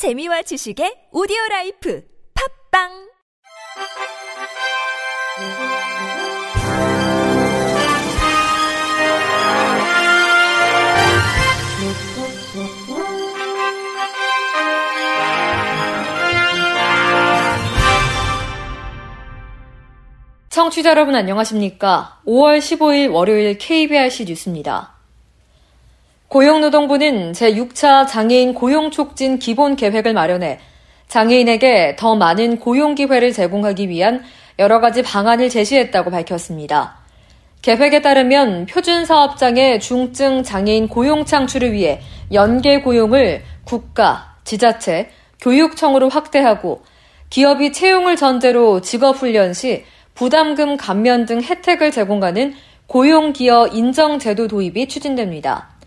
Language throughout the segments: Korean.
재미와 지식의 오디오 라이프 팝빵 청취자 여러분 안녕하십니까? 5월 15일 월요일 KBRC 뉴스입니다. 고용노동부는 제6차 장애인 고용촉진 기본 계획을 마련해 장애인에게 더 많은 고용 기회를 제공하기 위한 여러 가지 방안을 제시했다고 밝혔습니다. 계획에 따르면 표준 사업장의 중증 장애인 고용 창출을 위해 연계 고용을 국가, 지자체, 교육청으로 확대하고 기업이 채용을 전제로 직업훈련 시 부담금 감면 등 혜택을 제공하는 고용기여 인정제도 도입이 추진됩니다.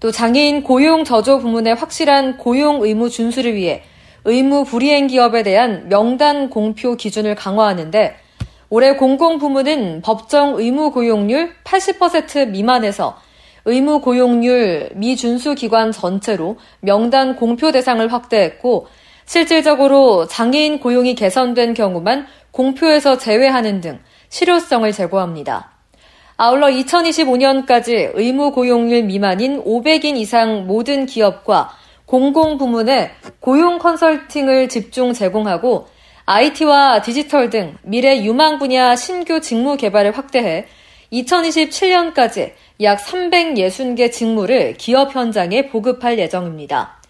또 장애인 고용 저조 부문의 확실한 고용 의무 준수를 위해 의무 불이행 기업에 대한 명단 공표 기준을 강화하는데 올해 공공부문은 법정 의무 고용률 80% 미만에서 의무 고용률 미준수 기관 전체로 명단 공표 대상을 확대했고 실질적으로 장애인 고용이 개선된 경우만 공표에서 제외하는 등 실효성을 제고합니다. 아울러 2025년까지 의무 고용률 미만인 500인 이상 모든 기업과 공공부문에 고용 컨설팅을 집중 제공하고 IT와 디지털 등 미래 유망 분야 신규 직무 개발을 확대해 2027년까지 약 360개 직무를 기업 현장에 보급할 예정입니다.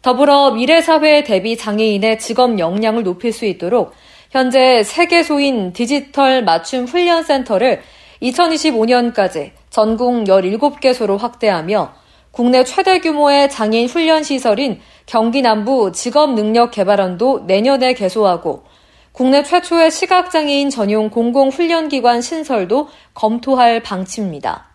더불어 미래사회 대비 장애인의 직업 역량을 높일 수 있도록 현재 세계소인 디지털 맞춤 훈련센터를 2025년까지 전국 17개소로 확대하며 국내 최대 규모의 장애인 훈련 시설인 경기 남부 직업능력개발원도 내년에 개소하고 국내 최초의 시각장애인 전용 공공훈련기관 신설도 검토할 방침입니다.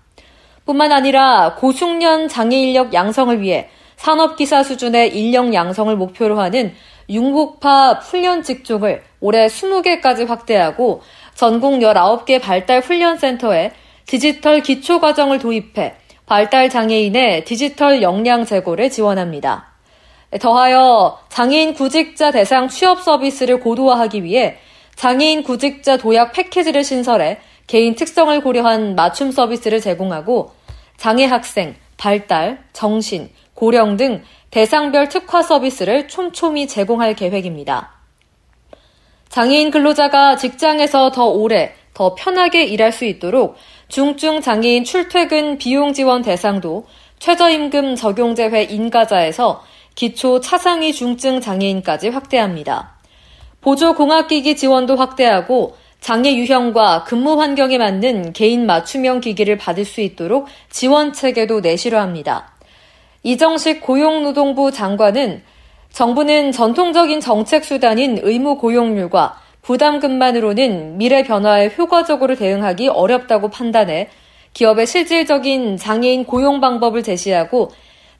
뿐만 아니라 고숙련 장애인력 양성을 위해 산업기사 수준의 인력 양성을 목표로 하는 융복파 훈련 직종을 올해 20개까지 확대하고 전국 19개 발달 훈련센터에 디지털 기초과정을 도입해 발달 장애인의 디지털 역량 제고를 지원합니다. 더하여 장애인 구직자 대상 취업 서비스를 고도화하기 위해 장애인 구직자 도약 패키지를 신설해 개인 특성을 고려한 맞춤 서비스를 제공하고 장애 학생, 발달, 정신, 고령 등 대상별 특화 서비스를 촘촘히 제공할 계획입니다. 장애인 근로자가 직장에서 더 오래, 더 편하게 일할 수 있도록 중증 장애인 출퇴근 비용 지원 대상도 최저임금 적용제회 인가자에서 기초 차상위 중증 장애인까지 확대합니다. 보조공학기기 지원도 확대하고 장애 유형과 근무 환경에 맞는 개인 맞춤형 기기를 받을 수 있도록 지원 체계도 내실화합니다. 이정식 고용노동부 장관은 정부는 전통적인 정책 수단인 의무 고용률과 부담금만으로는 미래 변화에 효과적으로 대응하기 어렵다고 판단해 기업의 실질적인 장애인 고용 방법을 제시하고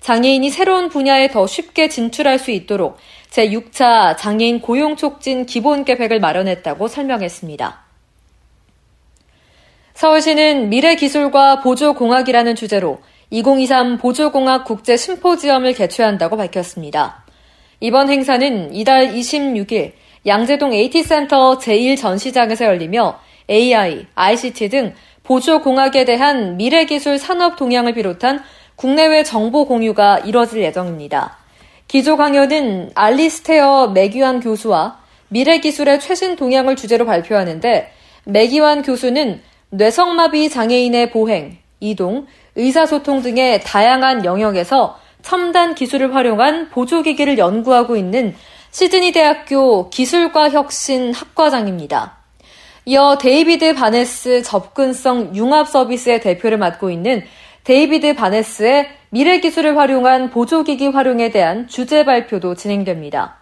장애인이 새로운 분야에 더 쉽게 진출할 수 있도록 제6차 장애인 고용 촉진 기본 계획을 마련했다고 설명했습니다. 서울시는 미래 기술과 보조공학이라는 주제로 2023 보조공학 국제 심포지엄을 개최한다고 밝혔습니다. 이번 행사는 이달 26일 양재동 AT센터 제1전시장에서 열리며 AI, ICT 등 보조공학에 대한 미래기술 산업 동향을 비롯한 국내외 정보 공유가 이뤄질 예정입니다. 기조 강연은 알리스테어 매기환 교수와 미래기술의 최신 동향을 주제로 발표하는데 매기환 교수는 뇌성마비 장애인의 보행, 이동, 의사소통 등의 다양한 영역에서 첨단 기술을 활용한 보조기기를 연구하고 있는 시드니 대학교 기술과 혁신 학과장입니다. 이어 데이비드 바네스 접근성 융합 서비스의 대표를 맡고 있는 데이비드 바네스의 미래 기술을 활용한 보조기기 활용에 대한 주제 발표도 진행됩니다.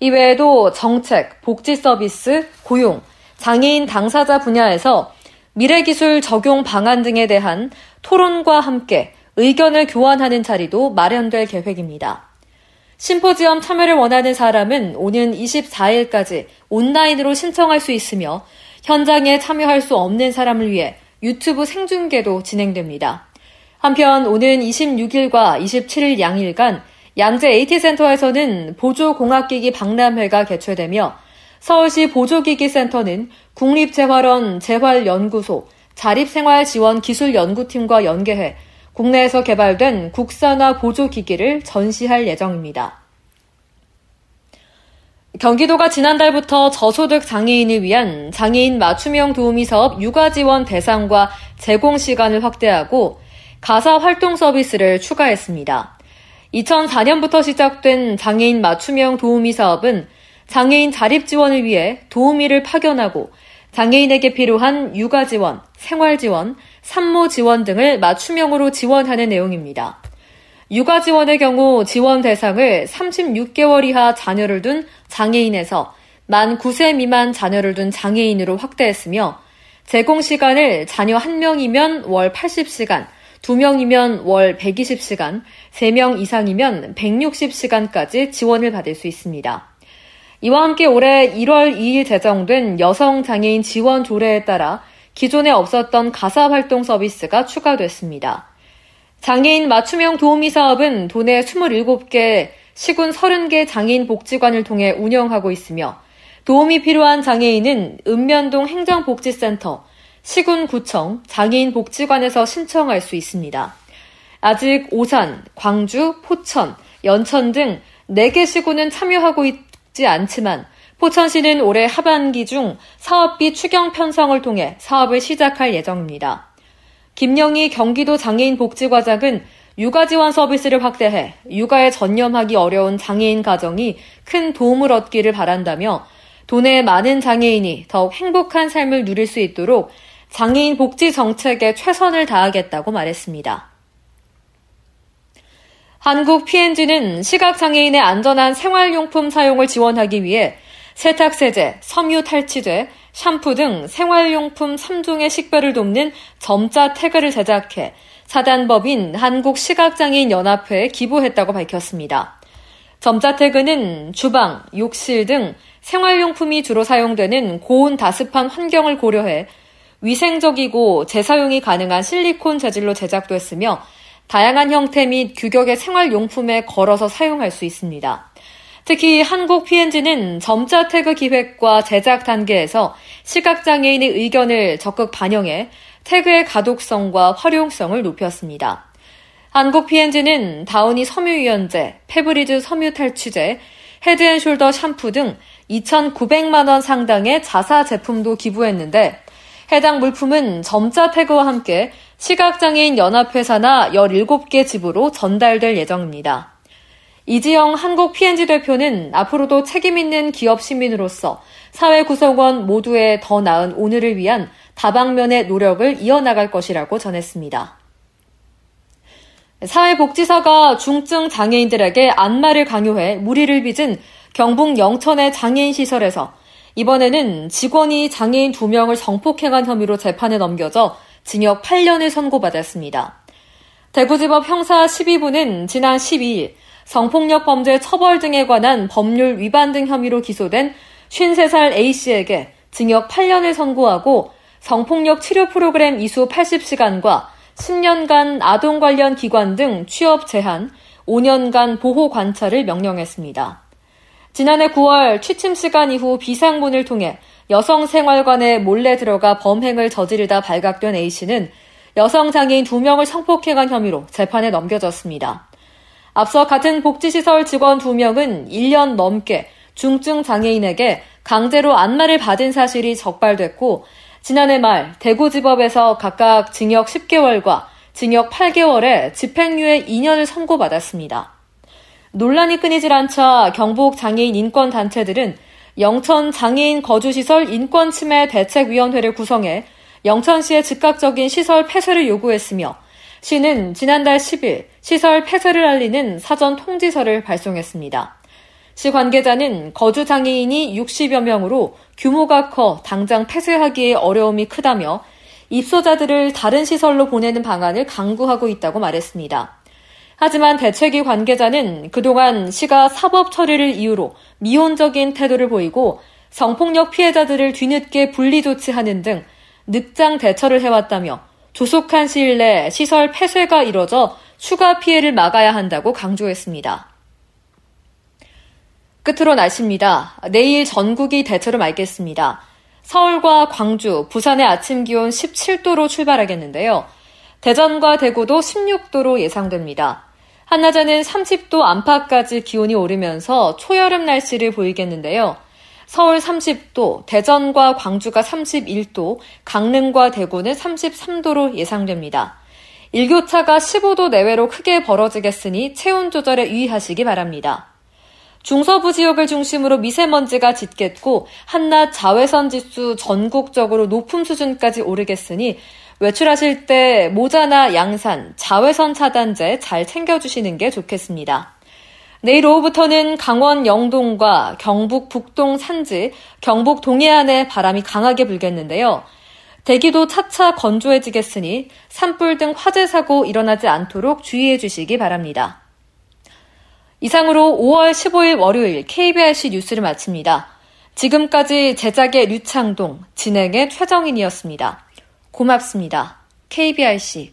이외에도 정책, 복지 서비스, 고용, 장애인 당사자 분야에서 미래 기술 적용 방안 등에 대한 토론과 함께 의견을 교환하는 자리도 마련될 계획입니다. 심포지엄 참여를 원하는 사람은 오는 24일까지 온라인으로 신청할 수 있으며 현장에 참여할 수 없는 사람을 위해 유튜브 생중계도 진행됩니다. 한편 오는 26일과 27일 양일간 양재 AT센터에서는 보조공학기기 박람회가 개최되며 서울시 보조기기센터는 국립재활원 재활연구소, 자립생활지원기술연구팀과 연계해 국내에서 개발된 국산화 보조기기를 전시할 예정입니다. 경기도가 지난달부터 저소득 장애인을 위한 장애인 맞춤형 도우미 사업 육아 지원 대상과 제공 시간을 확대하고 가사 활동 서비스를 추가했습니다. 2004년부터 시작된 장애인 맞춤형 도우미 사업은 장애인 자립 지원을 위해 도우미를 파견하고 장애인에게 필요한 육아 지원, 생활 지원, 산모 지원 등을 맞춤형으로 지원하는 내용입니다. 육아 지원의 경우 지원 대상을 36개월 이하 자녀를 둔 장애인에서 만 9세 미만 자녀를 둔 장애인으로 확대했으며 제공 시간을 자녀 1명이면 월 80시간, 2명이면 월 120시간, 3명 이상이면 160시간까지 지원을 받을 수 있습니다. 이와 함께 올해 1월 2일 제정된 여성 장애인 지원 조례에 따라 기존에 없었던 가사 활동 서비스가 추가됐습니다. 장애인 맞춤형 도우미 사업은 도내 27개 시군 30개 장애인 복지관을 통해 운영하고 있으며 도움이 필요한 장애인은 읍면동 행정복지센터, 시군구청, 장애인 복지관에서 신청할 수 있습니다. 아직 오산, 광주, 포천, 연천 등 4개 시군은 참여하고 있 지 않지만 포천시는 올해 하반기 중 사업비 추경 편성을 통해 사업을 시작할 예정입니다. 김영희 경기도 장애인 복지과장은 육아 지원 서비스를 확대해 육아에 전념하기 어려운 장애인 가정이 큰 도움을 얻기를 바란다며 도내 많은 장애인이 더욱 행복한 삶을 누릴 수 있도록 장애인 복지 정책에 최선을 다하겠다고 말했습니다. 한국 P&G는 시각장애인의 안전한 생활용품 사용을 지원하기 위해 세탁세제, 섬유탈취제, 샴푸 등 생활용품 3종의 식별을 돕는 점자 태그를 제작해 사단법인 한국시각장애인연합회에 기부했다고 밝혔습니다. 점자 태그는 주방, 욕실 등 생활용품이 주로 사용되는 고온 다습한 환경을 고려해 위생적이고 재사용이 가능한 실리콘 재질로 제작됐으며 다양한 형태 및 규격의 생활용품에 걸어서 사용할 수 있습니다. 특히 한국 P&G는 점자 태그 기획과 제작 단계에서 시각장애인의 의견을 적극 반영해 태그의 가독성과 활용성을 높였습니다. 한국 P&G는 다우니 섬유유연제, 페브리즈 섬유탈취제, 헤드앤숄더 샴푸 등 2,900만 원 상당의 자사 제품도 기부했는데 해당 물품은 점자 태그와 함께 시각장애인 연합회 산하 17개 지부로 전달될 예정입니다. 이지영 한국 P&G 대표는 앞으로도 책임있는 기업 시민으로서 사회 구성원 모두의 더 나은 오늘을 위한 다방면의 노력을 이어나갈 것이라고 전했습니다. 사회복지사가 중증 장애인들에게 안마를 강요해 무리를 빚은 경북 영천의 장애인 시설에서 이번에는 직원이 장애인 2명을 성폭행한 혐의로 재판에 넘겨져 징역 8년을 선고받았습니다. 대구지법 형사 12부는 지난 12일 성폭력 범죄 처벌 등에 관한 법률 위반 등 혐의로 기소된 53살 A씨에게 징역 8년을 선고하고 성폭력 치료 프로그램 이수 80시간과 10년간 아동 관련 기관 등 취업 제한, 5년간 보호 관찰을 명령했습니다. 지난해 9월 취침 시간 이후 비상문을 통해 여성 생활관에 몰래 들어가 범행을 저지르다 발각된 A씨는 여성 장애인 2명을 성폭행한 혐의로 재판에 넘겨졌습니다. 앞서 같은 복지시설 직원 2명은 1년 넘게 중증 장애인에게 강제로 안마를 받은 사실이 적발됐고 지난해 말 대구지법에서 각각 징역 10개월과 징역 8개월에 집행유예 2년을 선고받았습니다. 논란이 끊이질 않자 경북 장애인 인권 단체들은 영천 장애인 거주시설 인권침해 대책위원회를 구성해 영천시의 즉각적인 시설 폐쇄를 요구했으며 시는 지난달 10일 시설 폐쇄를 알리는 사전 통지서를 발송했습니다. 시 관계자는 거주 장애인이 60여 명으로 규모가 커 당장 폐쇄하기에 어려움이 크다며 입소자들을 다른 시설로 보내는 방안을 강구하고 있다고 말했습니다. 하지만 대책위 관계자는 그동안 시가 사법 처리를 이유로 미온적인 태도를 보이고 성폭력 피해자들을 뒤늦게 분리 조치하는 등 늑장 대처를 해왔다며 조속한 시일 내 시설 폐쇄가 이뤄져 추가 피해를 막아야 한다고 강조했습니다. 끝으로 날씨입니다. 내일 전국이 대체로 맑겠습니다. 서울과 광주, 부산의 아침 기온 17도로 출발하겠는데요. 대전과 대구도 16도로 예상됩니다. 한낮에는 30도 안팎까지 기온이 오르면서 초여름 날씨를 보이겠는데요. 서울 30도, 대전과 광주가 31도, 강릉과 대구는 33도로 예상됩니다. 일교차가 15도 내외로 크게 벌어지겠으니 체온 조절에 유의하시기 바랍니다. 중서부 지역을 중심으로 미세먼지가 짙겠고 한낮 자외선 지수 전국적으로 높은 수준까지 오르겠으니 외출하실 때 모자나 양산, 자외선 차단제 잘 챙겨주시는 게 좋겠습니다. 내일 오후부터는 강원 영동과 경북 북동 산지, 경북 동해안에 바람이 강하게 불겠는데요. 대기도 차차 건조해지겠으니 산불 등 화재 사고 일어나지 않도록 주의해 주시기 바랍니다. 이상으로 5월 15일 월요일 KBRC 뉴스를 마칩니다. 지금까지 제작의 류창동, 진행의 최정인이었습니다. 고맙습니다. KBRC